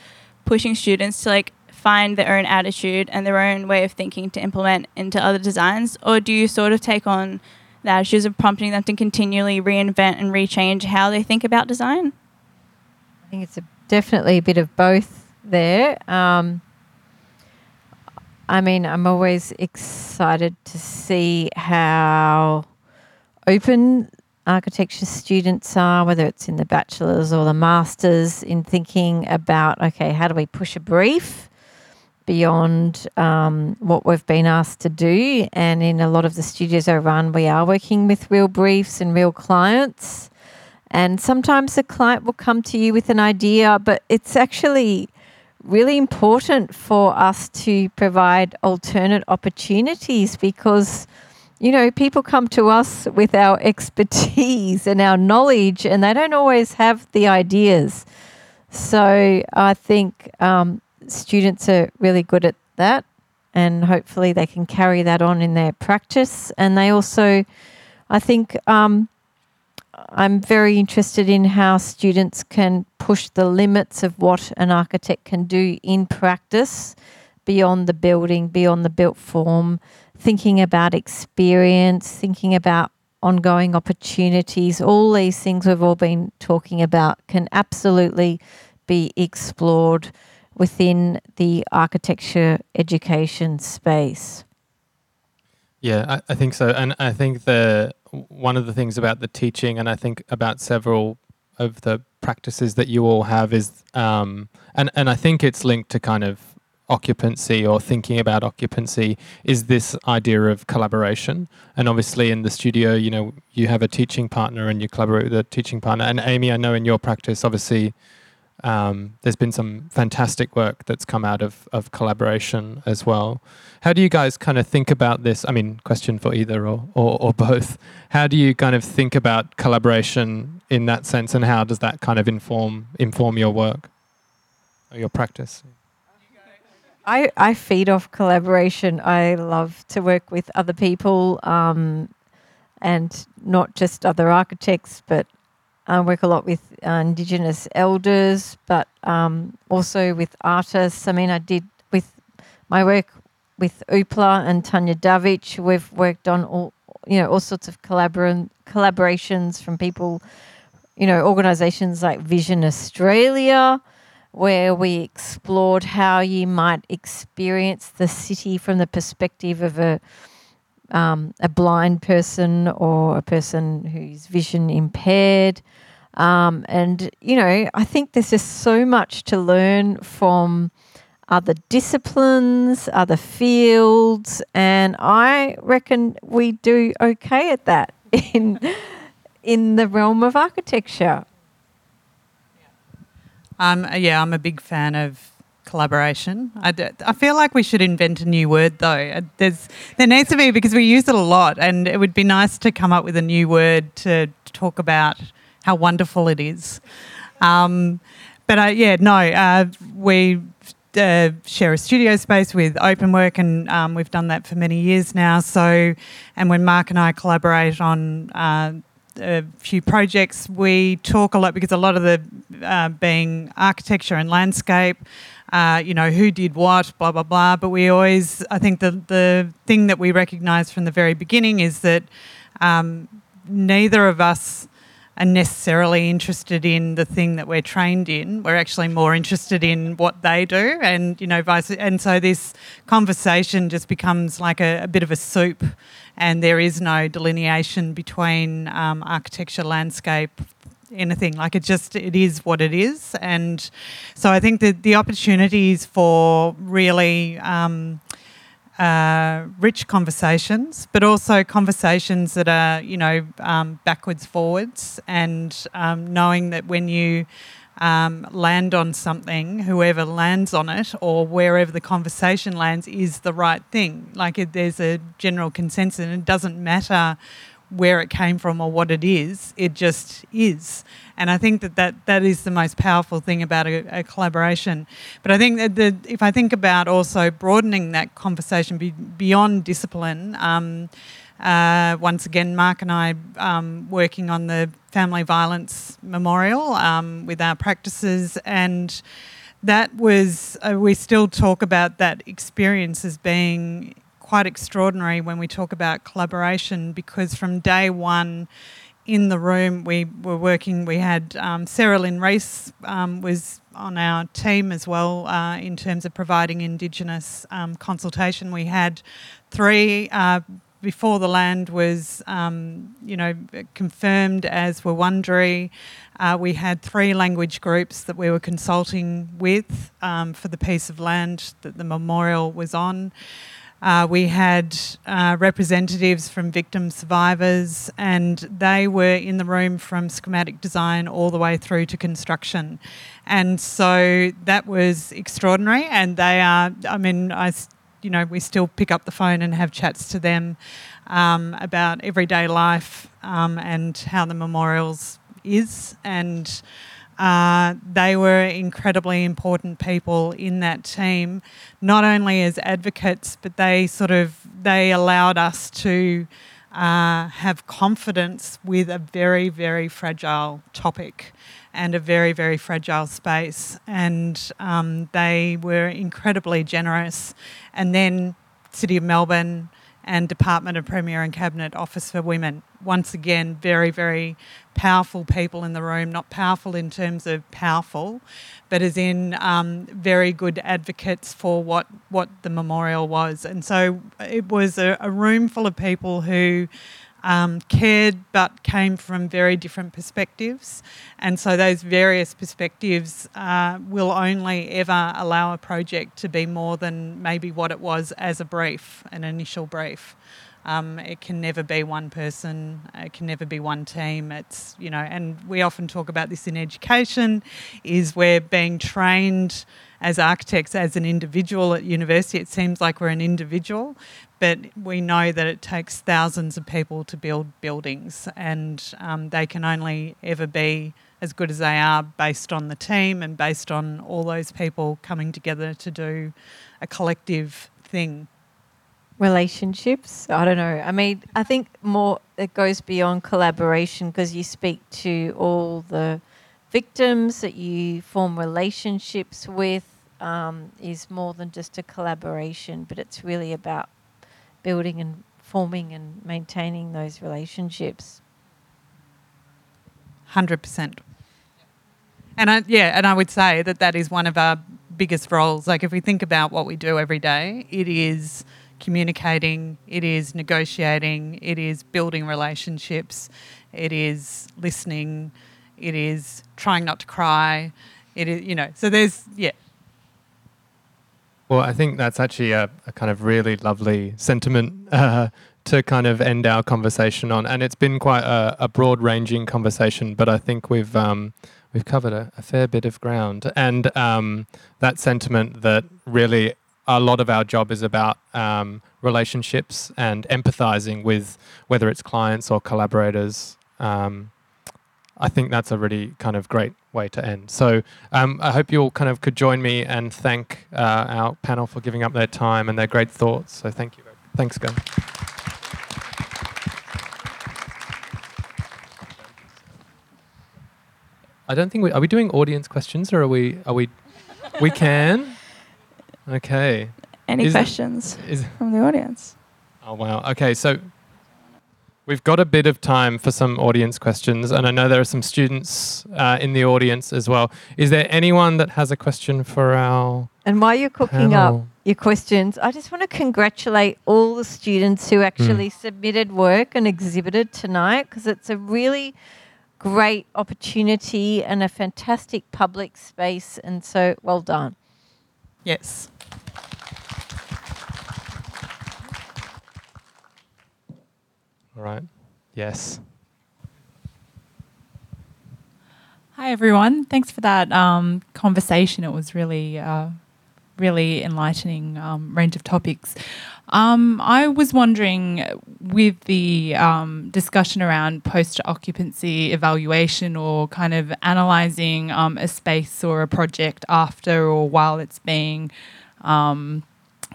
pushing students to like find their own attitude and their own way of thinking to implement into other designs? Or do you sort of take on the attitudes of prompting them to continually reinvent and rechange how they think about design? I think it's a, definitely a bit of both there. Um, I mean, I'm always excited to see how open architecture students are, whether it's in the bachelor's or the master's, in thinking about okay, how do we push a brief beyond um, what we've been asked to do? And in a lot of the studios I run, we are working with real briefs and real clients. And sometimes the client will come to you with an idea, but it's actually really important for us to provide alternate opportunities because you know people come to us with our expertise and our knowledge and they don't always have the ideas. So i think um, students are really good at that and hopefully they can carry that on in their practice. And they also i think um, I'm very interested in how students can push the limits of what an architect can do in practice beyond the building, beyond the built form, thinking about experience, thinking about ongoing opportunities. All these things we've all been talking about can absolutely be explored within the architecture education space. Yeah, I, I think so. And I think the one of the things about the teaching, and I think about several of the practices that you all have is, um, and and I think it's linked to kind of occupancy or thinking about occupancy is this idea of collaboration. And obviously in the studio you know you have a teaching partner and you collaborate with a teaching partner. And amy i know in your practice obviously um, there's been some fantastic work that's come out of, of collaboration as well. How do you guys kind of think about this? I mean, question for either or, or, or both. How do you kind of think about collaboration in that sense, and how does that kind of inform inform your work or your practice? I, I feed off collaboration. I love to work with other people um, and not just other architects, but I work a lot with uh, Indigenous elders, but um, also with artists. I mean, I did with my work with OoPLA and Tania Davidge. We've worked on all you know all sorts of collabor- collaborations from people, you know, organisations like Vision Australia, where we explored how you might experience the city from the perspective of a um, a blind person or a person who's vision impaired. Um, and, you know, I think there's just so much to learn from other disciplines, other fields, and I reckon we do okay at that in, in the realm of architecture. Um, yeah, I'm a big fan of collaboration. I, I feel like we should invent a new word though. Uh, there's there needs to be because we use it a lot, and it would be nice to come up with a new word to, talk about how wonderful it is. Um, but uh, yeah, no, uh, we uh, share a studio space with Openwork, and um, we've done that for many years now. So, and when Mark and I collaborate on uh, a few projects, we talk a lot because a lot of the uh, being architecture and landscape uh, you know, who did what, blah, blah, blah. But we always, I think the, the thing that we recognise from the very beginning is that um, neither of us are necessarily interested in the thing that we're trained in. We're actually more interested in what they do, and you know, vice. And so this conversation just becomes like a, a bit of a soup, and there is no delineation between um, architecture, landscape, anything like it just it is what it is and so i think that the opportunities for really um, uh, rich conversations, but also conversations that are, you know, um, backwards, forwards, and um, knowing that when you um, land on something, whoever lands on it or wherever the conversation lands is the right thing. Like it, there's a general consensus, and it doesn't matter where it came from or what it is, it just is. And I think that that, that is the most powerful thing about a, a collaboration. But I think that the, if I think about also broadening that conversation be, beyond discipline, um, uh, once again, Mark and I um, working on the family violence memorial um, with our practices and that was uh, we still talk about that experience as being quite extraordinary when we talk about collaboration because from day one in the room we were working we had um, Sarah Lynn Rees um, was on our team as well uh, in terms of providing indigenous um, consultation we had three uh, before the land was, um, you know, confirmed as Wurundjeri, uh, we had three language groups that we were consulting with um, for the piece of land that the memorial was on. Uh, we had uh, representatives from victim survivors, and they were in the room from schematic design all the way through to construction. And so that was extraordinary. And they are, I mean, I, you know, we still pick up the phone and have chats to them um, about everyday life um, and how the memorials is. And uh, they were incredibly important people in that team, not only as advocates, but they sort of they allowed us to uh, have confidence with a very very fragile topic and a very very fragile space, and um, they were incredibly generous. And then City of Melbourne and Department of Premier and Cabinet Office for Women. Once again, very, very powerful people in the room, not powerful in terms of powerful, but as in um, very good advocates for what, what the memorial was. And so it was a, a room full of people who um, cared but came from very different perspectives. And so those various perspectives uh, will only ever allow a project to be more than maybe what it was as a brief, an initial brief. Um, it can never be one person. It can never be one team. It's you know, and we often talk about this in education, is we're being trained as architects as an individual at university. It seems like we're an individual, but we know that it takes thousands of people to build buildings, and um, they can only ever be as good as they are based on the team and based on all those people coming together to do a collective thing. Relationships, I don't know. I mean, I think more it goes beyond collaboration because you speak to all the victims that you form relationships with. Um, is more than just a collaboration, but it's really about building and forming and maintaining those relationships. Hundred percent. And I, yeah, and I would say that that is one of our biggest roles. Like if we think about what we do every day, it is communicating, it is negotiating, it is building relationships, it is listening, it is trying not to cry, it is you know. So there's yeah, well, I think that's actually a, a kind of really lovely sentiment uh, to kind of end our conversation on, and it's been quite a, a broad-ranging conversation. But I think we've um, we've covered a, a, fair bit of ground, and um, that sentiment that really a lot of our job is about um, relationships and empathizing with whether it's clients or collaborators. Um, I think that's a really kind of great way to end. So um, I hope you all kind of could join me and thank uh, our panel for giving up their time and their great thoughts. So thank you. Thanks, guys. I don't think we are we doing audience questions or are we are we we can okay any is questions it, is, from the audience oh wow okay so We've got a bit of time for some audience questions, and I know there are some students uh, in the audience as well. Is there anyone that has a question for our And while you're cooking up your questions, I just want to congratulate all the students who actually submitted work and exhibited tonight because it's a really great opportunity and a fantastic public space. And so well done. Yes. All right. Yes. Hi, everyone. Thanks for that um, conversation. It was really, uh, really enlightening um, range of topics. Um, I was wondering, with the um, discussion around post occupancy evaluation or kind of analysing um, a space or a project after or while it's being um,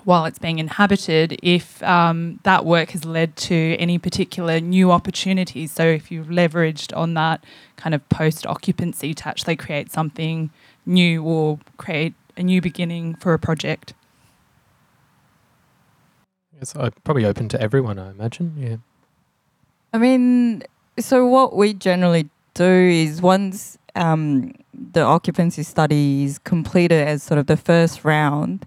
while it's being inhabited, if um, that work has led to any particular new opportunities. So if you've leveraged on that kind of post occupancy to actually create something new or create a new beginning for a project. It's uh, probably open to everyone, I imagine. Yeah. I mean, so what we generally do is once um, the occupancy study is completed as sort of the first round,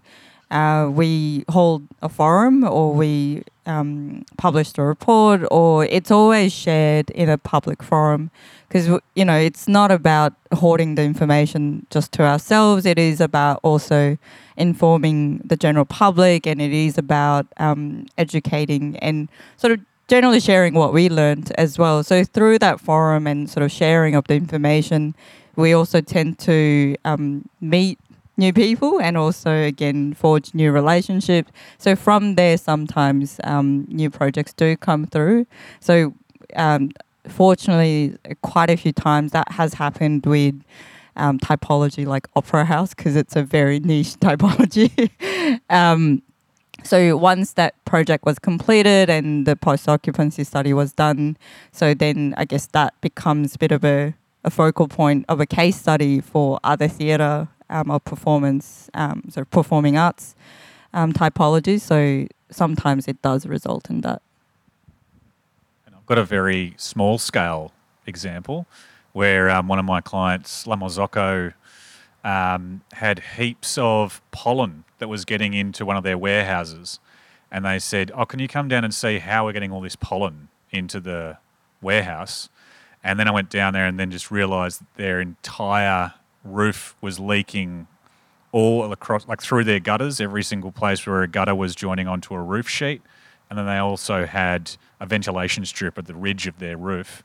uh, we hold a forum or we um, publish the report or it's always shared in a public forum because you know it's not about hoarding the information just to ourselves. It is about also informing the general public and it is about um, educating and sort of generally sharing what we learned as well. So through that forum and sort of sharing of the information we also tend to um, meet new people and also again forge new relationships. So from there sometimes um, new projects do come through. So um, fortunately quite a few times that has happened with um, typology like opera house because it's a very niche typology. Um, so once that project was completed and the post occupancy study was done so then i guess that becomes a bit of a, a focal point of a case study for other theatre or performance, um, so performing arts um, typology. So sometimes it does result in that. And I've got a very small scale example where um, one of my clients, La Marzocco, um, had heaps of pollen that was getting into one of their warehouses. And they said, Oh, can you come down and see how we're getting all this pollen into the warehouse? And then I went down there and then just realized that their entire roof was leaking all across, like through their gutters, every single place where a gutter was joining onto a roof sheet. And then they also had a ventilation strip at the ridge of their roof.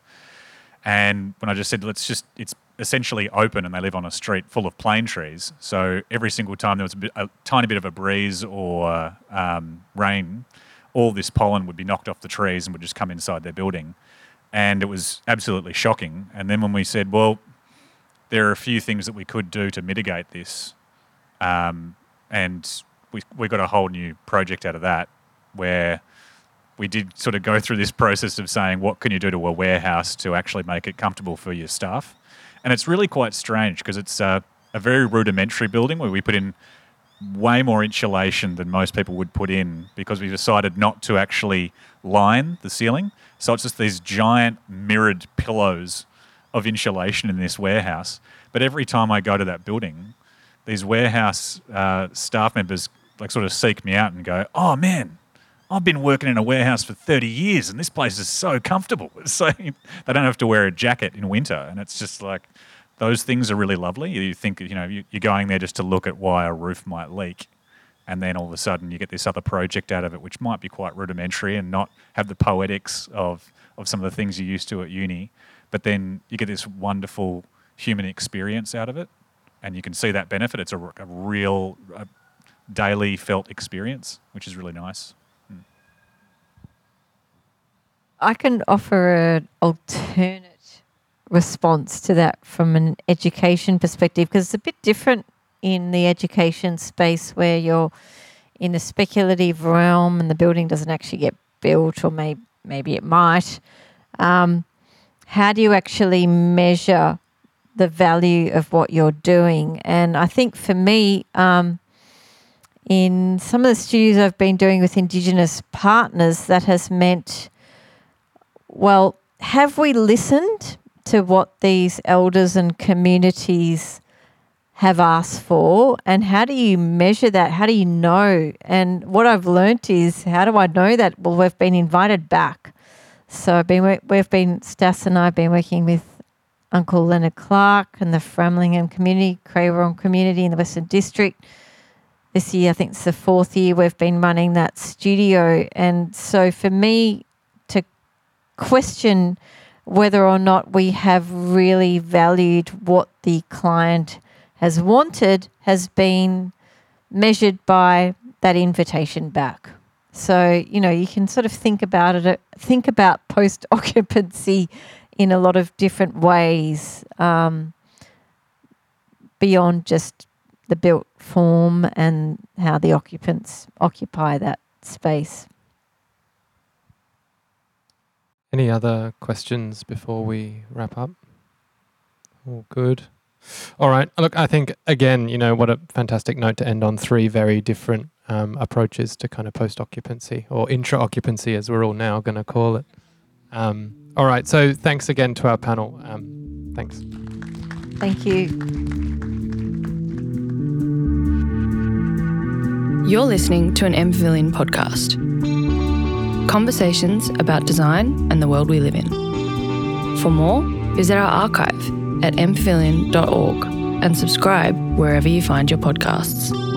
And when I just said, let's just, it's essentially open and they live on a street full of plane trees. So every single time there was a, bit, a tiny bit of a breeze or um, rain, all this pollen would be knocked off the trees and would just come inside their building. And it was absolutely shocking. And then when we said, well, there are a few things that we could do to mitigate this. Um, and we, we got a whole new project out of that where we did sort of go through this process of saying, what can you do to a warehouse to actually make it comfortable for your staff? And it's really quite strange because it's a, a very rudimentary building where we put in way more insulation than most people would put in because we decided not to actually line the ceiling. So it's just these giant mirrored pillows of insulation in this warehouse. But every time I go to that building, these warehouse uh, staff members like sort of seek me out and go, "Oh man, I've been working in a warehouse for 30 years, and this place is so comfortable." So they don't have to wear a jacket in winter, and it's just like those things are really lovely. You think you know you- you're going there just to look at why a roof might leak, and then all of a sudden you get this other project out of it, which might be quite rudimentary and not have the poetics of of some of the things you're used to at uni, but then you get this wonderful human experience out of it, and you can see that benefit. It's a real a daily felt experience, which is really nice. I can offer an alternate response to that from an education perspective because it's a bit different in the education space where you're in a speculative realm and the building doesn't actually get built, or may, maybe it might. Um, how do you actually measure the value of what you're doing? And I think for me, um, in some of the studios I've been doing with Indigenous partners, that has meant well, have we listened to what these elders and communities have asked for? And how do you measure that? How do you know? And what I've learnt is how do I know that? Well, we've been invited back. So I've been, we've been, Stas and I have been working with Uncle Leonard Clark and the Framlingham community, Kirrae Whurrong community in the Western District. This year, I think it's the fourth year we've been running that studio. And so for me to question whether or not we have really valued what the client has wanted has been measured by that invitation back. So, you know, you can sort of think about it, think about post occupancy in a lot of different ways um, beyond just the built form and how the occupants occupy that space. Any other questions before we wrap up? All good. All right. Look, I think again, you know, what a fantastic note to end on. Three very different um, approaches to kind of post occupancy or intra occupancy, as we're all now going to call it. Um, all right. So thanks again to our panel. Um, thanks. Thank you. You're listening to an MPavilion podcast. Conversations about design and the world we live in. For more, visit our archive at mpavilion.org and subscribe wherever you find your podcasts.